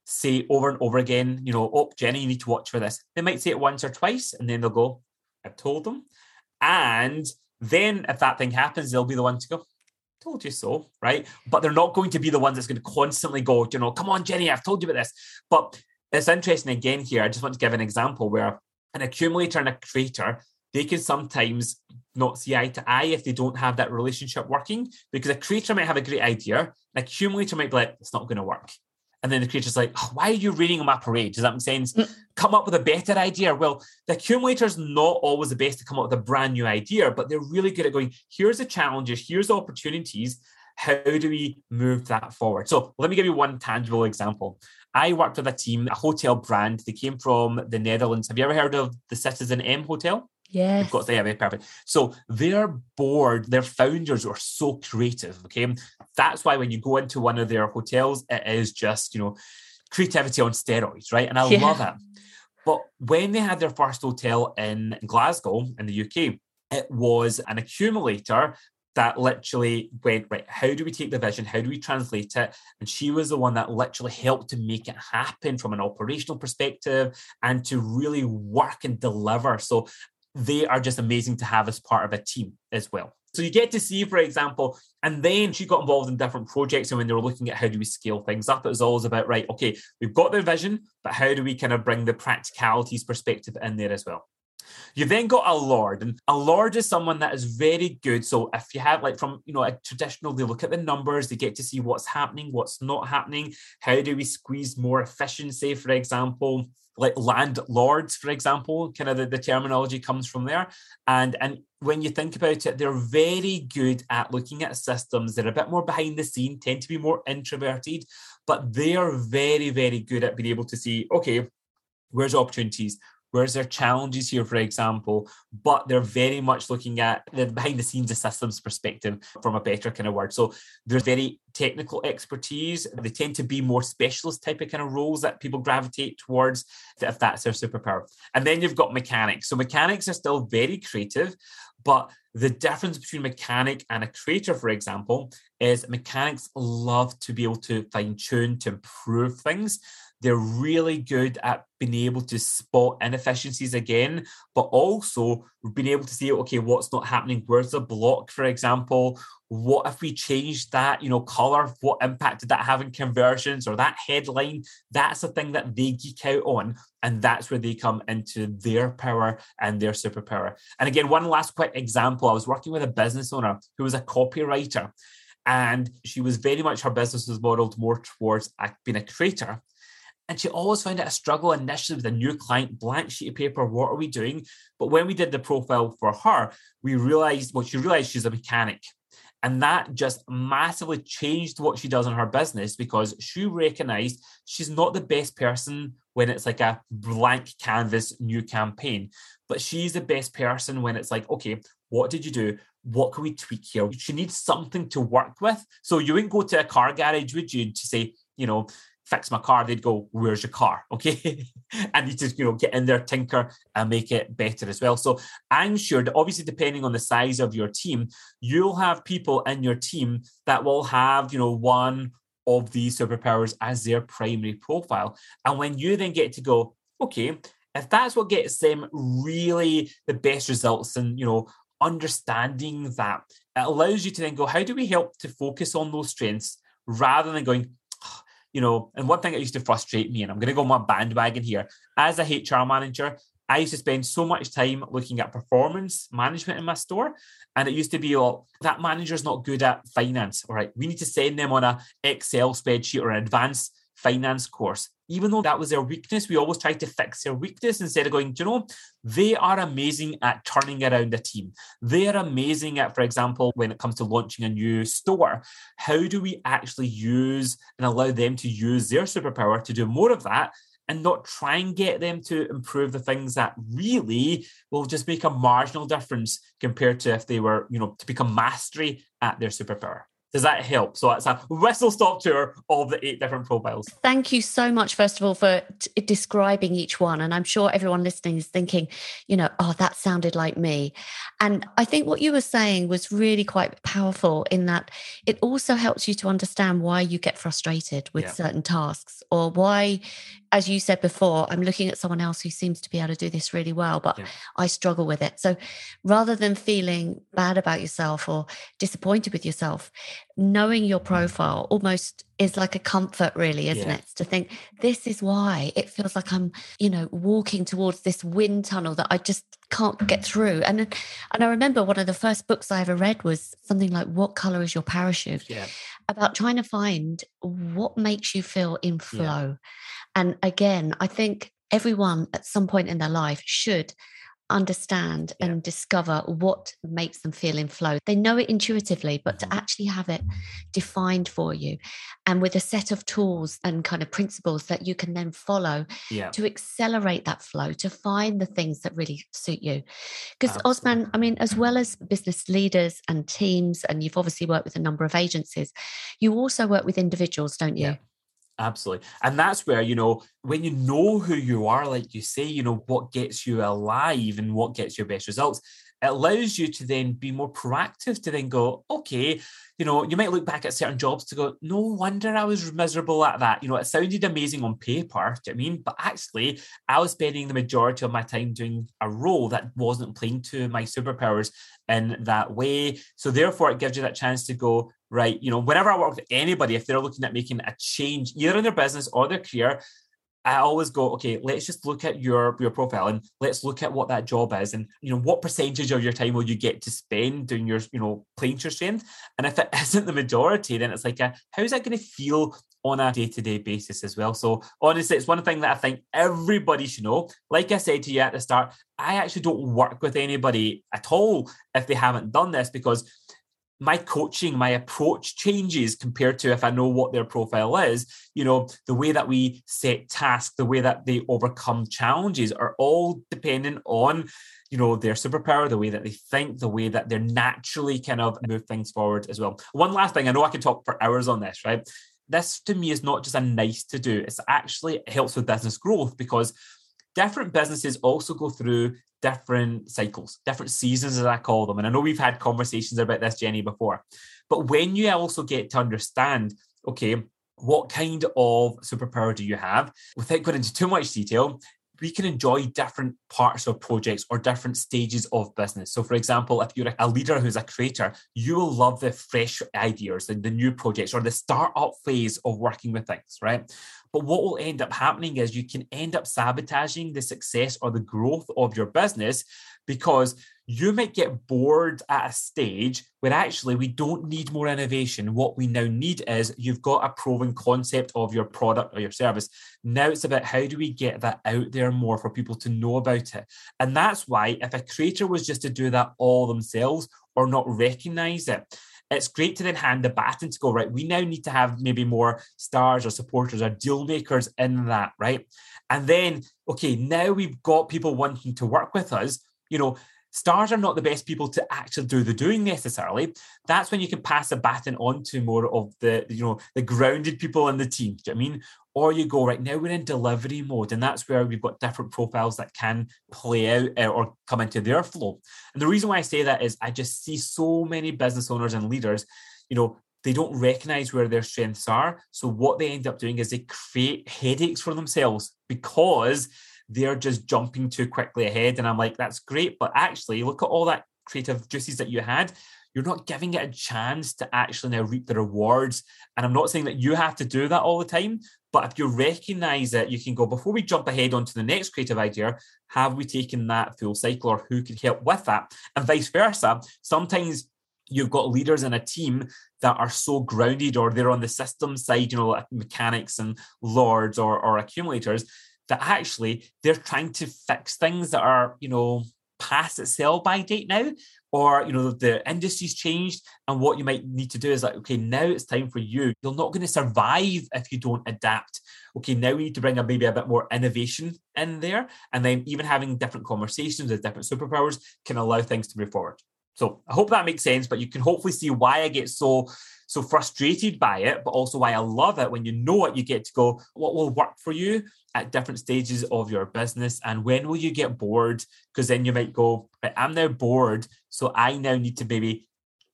say over and over again, you know, oh, Jenny, you need to watch for this. They might say it once or twice and then they'll go, I've told them. And then if that thing happens, they'll be the one to go, told you so, right? But they're not going to be the ones that's going to constantly go, you know, come on, Jenny, I've told you about this. But It's interesting again here. I just want to give an example where an accumulator and a creator they can sometimes not see eye to eye if they don't have that relationship working because a creator might have a great idea, an accumulator might be like, it's not going to work. And then the creator's like, oh, why are you raining on my parade? Does that make sense? Mm. Come up with a better idea. Well, the accumulator's not always the best to come up with a brand new idea, but they're really good at going, here's the challenges, here's the opportunities. How do we move that forward? So let me give you one tangible example. I worked with a team, a hotel brand. They came from the Netherlands. Have you ever heard of the citizenM Hotel? Yeah. They've got to, yeah, perfect. So their board, their founders are so creative. Okay. That's why when you go into one of their hotels, it is just, you know, creativity on steroids, right? And I yeah. love it. But when they had their first hotel in Glasgow in the UK, it was an accumulator that literally went, right, how do we take the vision? How do we translate it? And she was the one that literally helped to make it happen from an operational perspective and to really work and deliver. So they are just amazing to have as part of a team as well. So you get to see, for example, and then she got involved in different projects. And when they were looking at how do we scale things up, it was always about, right, okay, we've got the vision, but how do we kind of bring the practicalities perspective in there as well? You've then got a lord, and a lord is someone that is very good. So if you have like from you know a traditional, they look at the numbers, they get to see what's happening, what's not happening. How do we squeeze more efficiency, for example? like landlords, for example, kind of the, the terminology comes from there. And and when you think about it, they're very good at looking at systems. They're a bit more behind the scene, tend to be more introverted, but they are very, very good at being able to see, okay, where's opportunities? Whereas there are challenges here, for example, but they're very much looking at the behind the scenes of systems perspective from a better kind of word. So there's very technical expertise. They tend to be more specialist type of kind of roles that people gravitate towards if that's their superpower. And then you've got mechanics. So mechanics are still very creative, but the difference between mechanic and a creator, for example, is mechanics love to be able to fine tune, to improve things. They're really good at being able to spot inefficiencies again, but also being able to see, okay, what's not happening? Where's the block, for example? What if we changed that, you know, color? What impact did that have in conversions or that headline? That's the thing that they geek out on. And that's where they come into their power and their superpower. And again, one last quick example I was working with a business owner who was a copywriter and she was very much her business was modeled more towards uh, being a creator and she always found it a struggle initially with a new client, blank sheet of paper. What are we doing? But when we did the profile for her, we realized, well, she realized she's a mechanic. And that just massively changed what she does in her business because she recognized she's not the best person when it's like a blank canvas new campaign, but she's the best person when it's like, okay, what did you do? What can we tweak here? She needs something to work with. So you wouldn't go to a car garage, would you, to say, you know, fix my car, they'd go, Where's your car? Okay. and you just, you know, get in there, tinker and make it better as well. So I'm sure that obviously, depending on the size of your team, you'll have people in your team that will have, you know, one of these superpowers as their primary profile. And when you then get to go, okay, if that's what gets them really the best results and, you know, understanding that, it allows you to then go, how do we help to focus on those strengths rather than going, you know, and one thing that used to frustrate me, and I'm going to go on my bandwagon here, as a HR manager, I used to spend so much time looking at performance management in my store. And it used to be, oh, that manager's not good at finance. All right, we need to send them on a Excel spreadsheet or an advanced finance course. Even though that was their weakness, we always tried to fix their weakness instead of going, you know, they are amazing at turning around a team. They are amazing at, for example, when it comes to launching a new store. How do we actually use and allow them to use their superpower to do more of that? and not try and get them to improve the things that really will just make a marginal difference compared to if they were, you know, to become mastery at their superpower. Does that help? So it's a whistle stop tour of the eight different profiles. Thank you so much, first of all, for t- describing each one. And I'm sure everyone listening is thinking, you know, oh, that sounded like me. And I think what you were saying was really quite powerful in that it also helps you to understand why you get frustrated with yeah. certain tasks or why as you said before, I'm looking at someone else who seems to be able to do this really well, but yeah. I struggle with it. So rather than feeling bad about yourself or disappointed with yourself, knowing your mm. profile almost is like a comfort, really, isn't yeah. it? To think this is why it feels like I'm, you know, walking towards this wind tunnel that I just can't get mm. through. And and I remember one of the first books I ever read was something like "What color is your parachute?" Yeah. About trying to find what makes you feel in flow. And again, I think everyone at some point in their life should understand yeah. and discover what makes them feel in flow. They know it intuitively, but mm-hmm. to actually have it defined for you and with a set of tools and kind of principles that you can then follow yeah. to accelerate that flow, to find the things that really suit you. Because Osman, I mean, as well as business leaders and teams, and you've obviously worked with a number of agencies, you also work with individuals, don't you? Yeah. Absolutely. And that's where, you know, when you know who you are, like you say, you know, what gets you alive and what gets your best results, it allows you to then be more proactive to then go, okay, you know, you might look back at certain jobs to go, no wonder I was miserable at that. You know, it sounded amazing on paper, do you know I mean? But actually, I was spending the majority of my time doing a role that wasn't playing to my superpowers in that way. So therefore, it gives you that chance to go, right, you know, whenever I work with anybody, if they're looking at making a change, either in their business or their career, I always go, okay, let's just look at your your profile and let's look at what that job is, and you know what percentage of your time will you get to spend doing your, you know, playing your strength. And if it isn't the majority, then it's like, a, how is that going to feel on a day to day basis as well? So honestly, it's one thing that I think everybody should know. Like I said to you at the start, I actually don't work with anybody at all if they haven't done this because my coaching, my approach changes compared to if I know what their profile is. You know, the way that we set tasks, the way that they overcome challenges are all dependent on, you know, their superpower, the way that they think, the way that they're naturally kind of move things forward as well. One last thing, I know I can talk for hours on this, right? This to me is not just a nice to do, it's actually it helps with business growth because different businesses also go through different cycles, different seasons, as I call them. And I know we've had conversations about this, Jenny, before. But when you also get to understand, okay, what kind of superpower do you have? Without going into too much detail, we can enjoy different parts of projects or different stages of business. So, for example, if you're a leader who's a creator, you will love the fresh ideas, and the new projects, or the startup phase of working with things, right? But what will end up happening is you can end up sabotaging the success or the growth of your business because you might get bored at a stage where actually we don't need more innovation. What we now need is you've got a proven concept of your product or your service. Now it's about how do we get that out there more for people to know about it. And that's why if a creator was just to do that all themselves or not recognize it, it's great to then hand the baton to go, right? We now need to have maybe more stars or supporters or deal makers in that, right? And then, okay, now we've got people wanting to work with us. You know, stars are not the best people to actually do the doing necessarily. That's when you can pass the baton on to more of the, you know, the grounded people in the team. Do you know I mean? Or you go, right now we're in delivery mode, and that's where we've got different profiles that can play out uh, or come into their flow. And the reason why I say that is I just see so many business owners and leaders, you know, they don't recognize where their strengths are. So what they end up doing is they create headaches for themselves because they're just jumping too quickly ahead. And I'm like, that's great. But actually, look at all that creative juices that you had. You're not giving it a chance to actually now reap the rewards. And I'm not saying that you have to do that all the time, but if you recognize it, you can go before we jump ahead onto the next creative idea. Have we taken that full cycle, or who could help with that, and vice versa? Sometimes you've got leaders in a team that are so grounded, or they're on the system side, you know, like mechanics and lords or, or accumulators that actually they're trying to fix things that are, you know, past its sell by date now, or you know, the industry's changed, and what you might need to do is like, okay, now it's time for you. You're not going to survive if you don't adapt. Okay, now we need to bring a maybe a bit more innovation in there, and then even having different conversations with different superpowers can allow things to move forward. So I hope that makes sense, but you can hopefully see why I get so so frustrated by it, but also why I love it when you know it, you get to go, what will work for you at different stages of your business? And when will you get bored? Because then you might go, I'm now bored. So I now need to maybe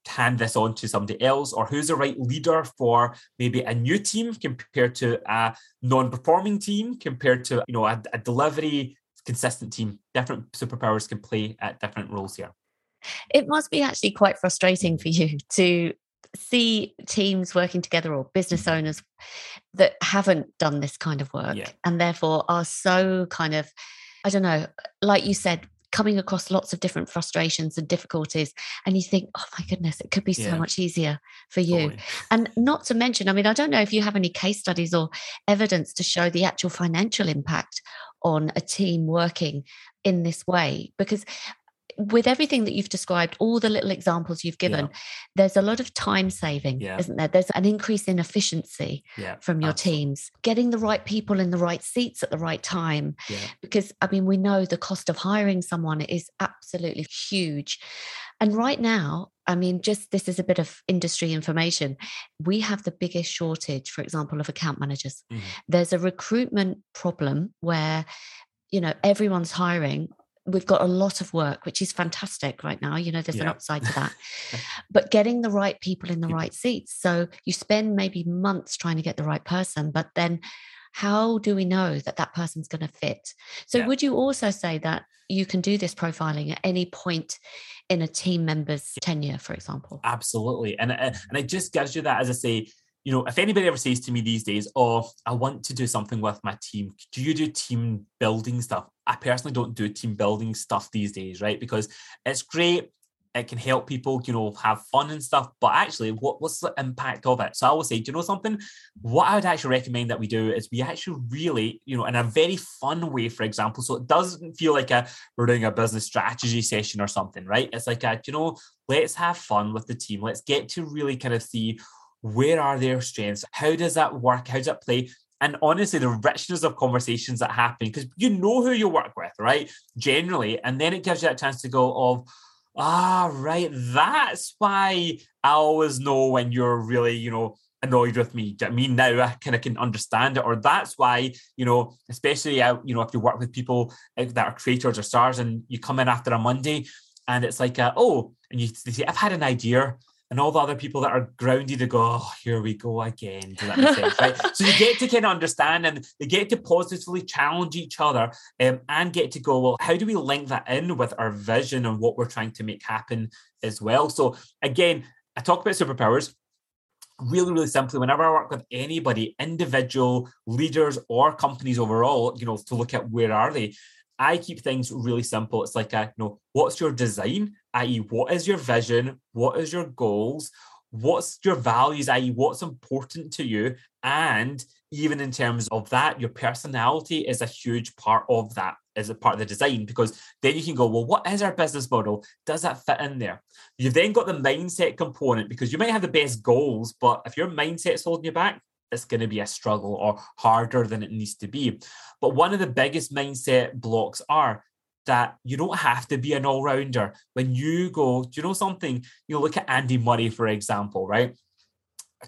hand this on to somebody else or who's the right leader for maybe a new team compared to a non-performing team compared to you know a, a delivery consistent team different superpowers can play at different roles here it must be actually quite frustrating for you to see teams working together or business mm-hmm. owners that haven't done this kind of work yeah. and therefore are so kind of i don't know like you said coming across lots of different frustrations and difficulties and you think oh my goodness it could be so yeah. much easier for you totally. and not to mention i mean i don't know if you have any case studies or evidence to show the actual financial impact on a team working in this way because with everything that you've described, all the little examples you've given, yeah. there's a lot of time saving, yeah. isn't there? There's an increase in efficiency yeah, from your absolutely. teams, getting the right people in the right seats at the right time. Because, I mean, we know the cost of hiring someone is absolutely huge. And right now, I mean, just this is a bit of industry information. We have the biggest shortage, for example, of account managers. Mm-hmm. There's a recruitment problem where you know everyone's hiring we've got a lot of work, which is fantastic right now. You know, there's yeah. an upside to that. but getting the right people in the right seats. So you spend maybe months trying to get the right person, but then how do we know that that person's going to fit? So yeah. would you also say that you can do this profiling at any point in a team member's tenure, for example? Absolutely. And, and it just gives you that, as I say, you know, if anybody ever says to me these days, "Oh, I want to do something with my team," do you do team building stuff? I personally don't do team building stuff these days, right? Because it's great. It can help people, you know, have fun and stuff. But actually, what, what's the impact of it? So I will say, do you know something? What I would actually recommend that we do is we actually really, you know, in a very fun way, for example. So it doesn't feel like a we're doing a business strategy session or something, right? It's like a, you know, let's have fun with the team. Let's get to really kind of see where are their strengths? How does that work? How does that play? And honestly, the richness of conversations that happen, because you know who you work with, right? Generally. And then it gives you that chance to go of, ah, right, that's why I always know when you're really, you know, annoyed with me. I mean, now I kind of can understand it, or that's why you know, especially you know, if you work with people uh, that are creators or stars, and you come in after a Monday, and it's like, uh, oh, and you say, I've had an idea, and all the other people that are grounded to go, oh, here we go again. Does that make sense? Right. So you get to kind of understand and they get to positively challenge each other um, and get to go, well, how do we link that in with our vision and what we're trying to make happen as well? So again, I talk about superpowers. Really, really simply, whenever I work with anybody, individual leaders or companies overall, you know, to look at where are they, I keep things really simple. It's like, a, you know, what's your design? i.e., what is your vision? What is your goals? What's your values, i.e., what's important to you? And even in terms of that, your personality is a huge part of that, as a part of the design, because then you can go, well, what is our business model? Does that fit in there? You've then got the mindset component because you might have the best goals, but if your mindset's holding you back, it's going to be a struggle or harder than it needs to be. But one of the biggest mindset blocks are that you don't have to be an all rounder. When you go, do you know something? You look at Andy Murray, for example, right?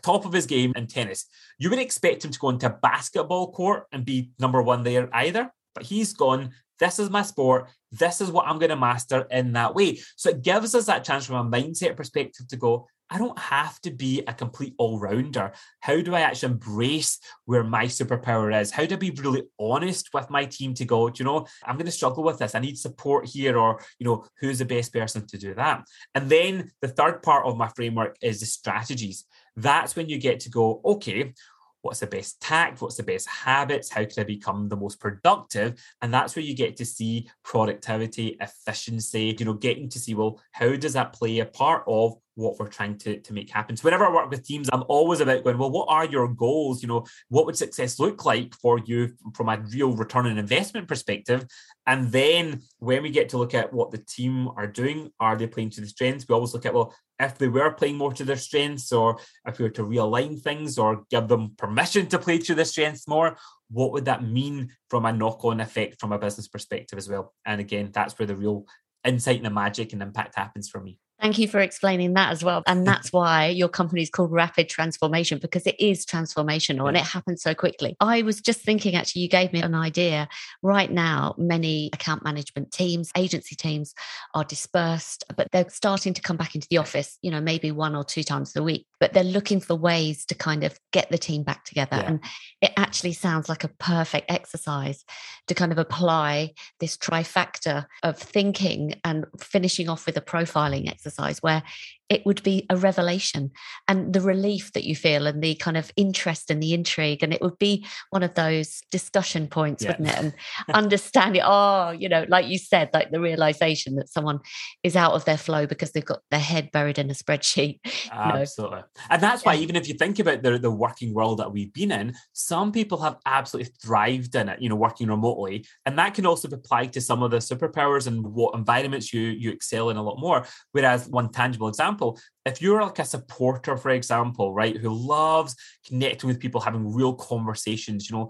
Top of his game in tennis. You would expect him to go into a basketball court and be number one there either, but he's gone. This is my sport. This is what I'm going to master in that way. So it gives us that chance from a mindset perspective to go, I don't have to be a complete all rounder. How do I actually embrace where my superpower is? How do I be really honest with my team to go, you know, I'm going to struggle with this. I need support here, or, you know, who's the best person to do that? And then the third part of my framework is the strategies. That's when you get to go, okay, what's the best tact what's the best habits how can i become the most productive and that's where you get to see productivity efficiency you know getting to see well how does that play a part of what we're trying to, to make happen. So whenever I work with teams, I'm always about going, well, what are your goals? You know, what would success look like for you from a real return on investment perspective? And then when we get to look at what the team are doing, are they playing to the strengths? We always look at, well, if they were playing more to their strengths, or if we were to realign things or give them permission to play to their strengths more, what would that mean from a knock-on effect from a business perspective as well? And again, that's where the real insight and the magic and impact happens for me. Thank you for explaining that as well. And that's why your company is called Rapid Transformation because it is transformational and it happens so quickly. I was just thinking, actually, you gave me an idea. Right now, many account management teams, agency teams are dispersed, but they're starting to come back into the office, you know, maybe one or two times a week, but they're looking for ways to kind of get the team back together. Yeah. And it actually sounds like a perfect exercise to kind of apply this trifecta of thinking and finishing off with a profiling exercise exercise where it would be a revelation and the relief that you feel and the kind of interest and the intrigue. And it would be one of those discussion points yeah. wouldn't it? And understanding oh you know like you said like the realization that someone is out of their flow because they've got their head buried in a spreadsheet absolutely know. and that's why even if you think about the, the working world that we've been in some people have absolutely thrived in it you know working remotely. And that can also apply to some of the superpowers and what environments you you excel in a lot more. Whereas one tangible example example, if you're like a supporter, for example, right, who loves connecting with people, having real conversations, you know,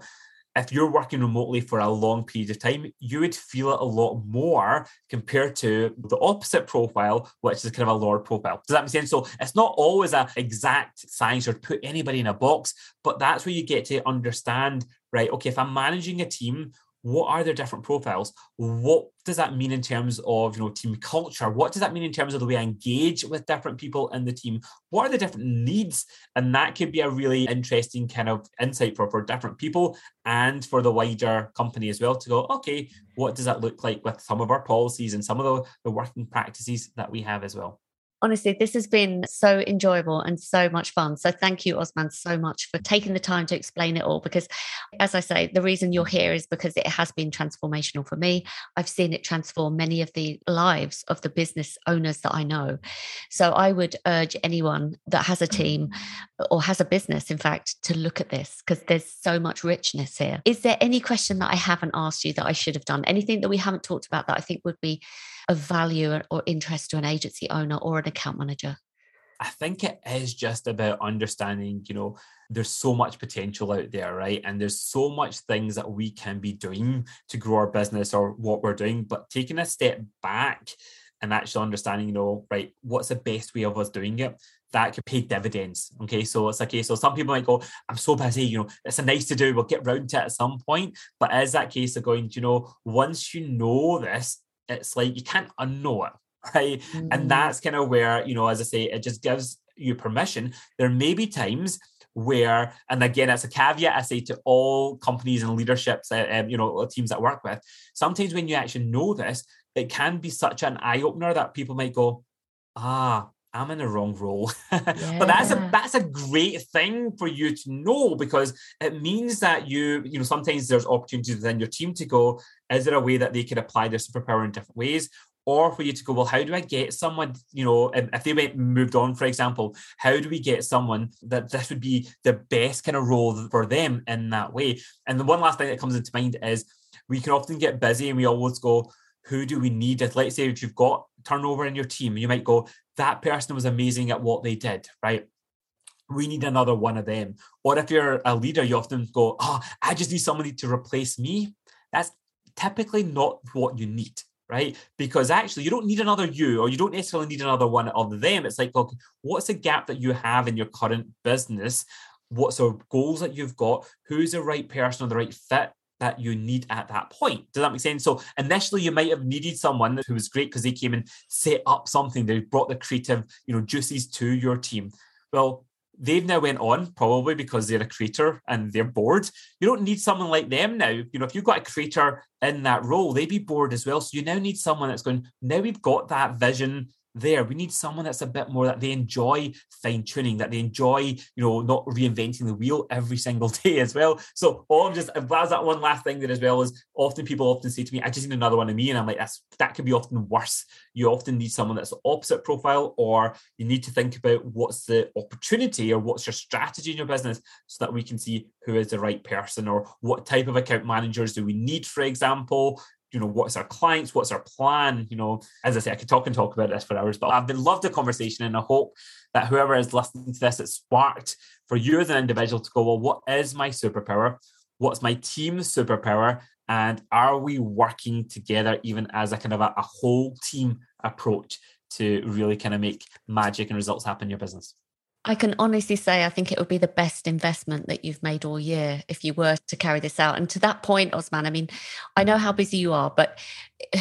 if you're working remotely for a long period of time, you would feel it a lot more compared to the opposite profile, which is kind of a lower profile. Does that make sense? So it's not always an exact science or put anybody in a box, but that's where you get to understand, right? Okay, if I'm managing a team, what are their different profiles? What does that mean in terms of you know team culture? What does that mean in terms of the way i engage with different people in the team? What are the different needs? And that could be a really interesting kind of insight for for different people and for the wider company as well to go okay what does that look like with some of our policies and some of the, the working practices that we have as well honestly, this has been so enjoyable and so much fun. So thank you, Osman, so much for taking the time to explain it all. Because as I say, the reason you're here is because it has been transformational for me. I've seen it transform many of the lives of the business owners that I know. So I would urge anyone that has a team or has a business, in fact, to look at this because there's so much richness here. Is there any question that I haven't asked you that I should have done? Anything that we haven't talked about that I think would be of value or interest to an agency owner or an account manager? I think it is just about understanding, you know, there's so much potential out there, right? And there's so much things that we can be doing to grow our business or what we're doing, but taking a step back and actually understanding, you know, right, what's the best way of us doing it? That could pay dividends. Okay. So it's okay. So some people might go, I'm so busy, you know, it's a nice to do, we'll get round to it at some point. But as that case of going, you know, once you know this, it's like you can't unknow it right? Mm. and that's kind of where you know as i say it just gives you permission. There may be times where and again it's a caveat i say to all companies and leaderships uh, um, you know teams that work with. Sometimes when you actually know this it can be such an eye-opener that people might go ah I'm in the wrong role. Yeah. but that's a that's a great thing for you to know because it means that you, you know, sometimes there's opportunities within your team to go, is there a way that they could apply their superpower in different ways? Or for you to go, well, how do I get someone, you know, if they went moved on, for example, how do we get someone that this would be the best kind of role for them in that way? And the one last thing that comes into mind is we can often get busy and we always go, who do we need? If let's say if you've got turnover in your team, you might go, that person was amazing at what they did, right? We need another one of them. Or if you're a leader, you often go, oh, I just need somebody to replace me. That's typically not what you need right? Because actually, you don't need another you, or you don't necessarily need another one of them. It's like, look, what's the gap that you have in your current business? What's the goals that you've got? Who's the right person or the right fit that you need at that point. Does that make sense? So initially you might have needed someone who was great because they came and set up something. They brought the creative, you know, juices to your team. Well, they've now went on probably because they're a creator and they're bored. You don't need someone like them now. You know, if you've got a creator in that role, they'd be bored as well. So you now need someone that's going, now we've got that vision there. We need someone that's a bit more that they enjoy fine tuning, that they enjoy, you know, not reinventing the wheel every single day as well. So all I'm just as that one last thing there as well is often people often say to me, I just need another one of me. And I'm like, that's that could be often worse. You often need someone that's the opposite profile, or you need to think about what's the opportunity or what's your strategy in your business so that we can see who is the right person or what type of account managers do we need, for example you know what's our clients what's our plan? You know as i say i could talk and talk about this for hours but i've been loved the conversation and i hope that whoever is listening to this it's sparked for you as an individual to go well what is my superpower? What's my team's superpower? And are we working together even as a kind of a, a whole team approach to really kind of make magic and results happen in your business? I can honestly say I think it would be the best investment that you've made all year if you were to carry this out. And to that point, Osman, I mean, I know how busy you are, but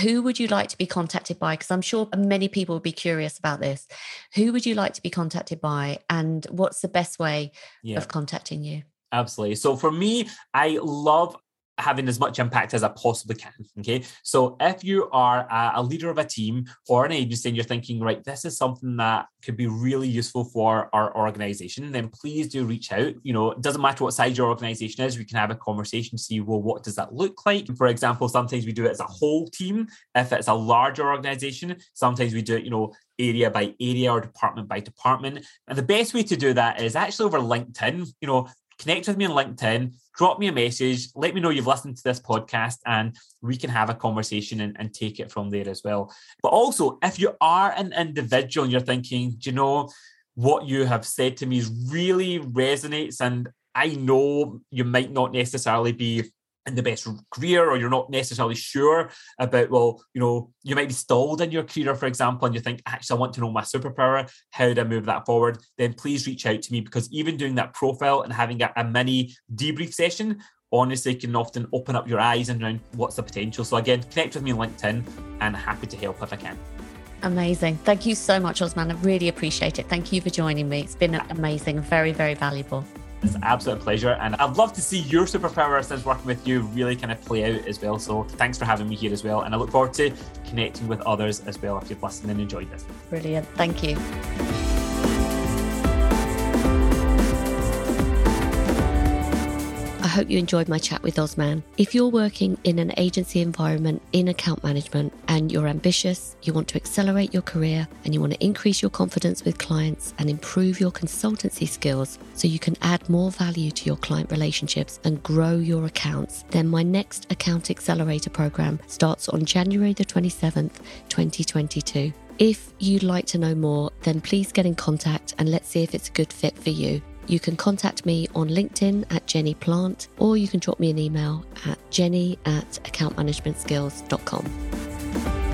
who would you like to be contacted by? Because I'm sure many people would be curious about this. Who would you like to be contacted by? And what's the best way yeah. of contacting you? Absolutely. So for me, I love having as much impact as I possibly can. Okay. So if you are a, leader of a team or an agency and you're thinking, right, this is something that could be really useful for our organization, then please do reach out. You know, it doesn't matter what size your organization is, we can have a conversation, see, well, what does that look like? For example, sometimes we do it as a whole team. If it's a larger organization, sometimes we do it, you know, area by area or department by department. And the best way to do that is actually over LinkedIn. You know, connect with me on LinkedIn, drop me a message, let me know you've listened to this podcast, and we can have a conversation and, and take it from there as well. But also, if you are an individual and you're thinking, do you know, what you have said to me really resonates, and I know you might not necessarily be in the best career or you're not necessarily sure about well you know you might be stalled in your career for example and you think actually i want to know my superpower how do i move that forward then please reach out to me because even doing that profile and having a, a mini debrief session honestly can often open up your eyes and around what's the potential so again connect with me on linkedin and happy to help if i can Amazing. Thank you so much, Osman. I really appreciate it. Thank you for joining me. It's been amazing, very, very valuable. It's an absolute pleasure. And I'd love to see your superpower since working with you really kind of play out as well. So thanks for having me here as well. And I look forward to connecting with others as well if you've listened and enjoyed this. Brilliant. Thank you. Hope you enjoyed my chat with Osman. If you're working in an agency environment in account management and you're ambitious, you want to accelerate your career, and you want to increase your confidence with clients and improve your consultancy skills so you can add more value to your client relationships and grow your accounts, then my next Account Accelerator program starts on January the 27th, 2022. If you'd like to know more, then please get in contact and let's see if it's a good fit for you. You can contact me on LinkedIn at Jenny Plant, or you can drop me an email at jenny at accountmanagementskills.com.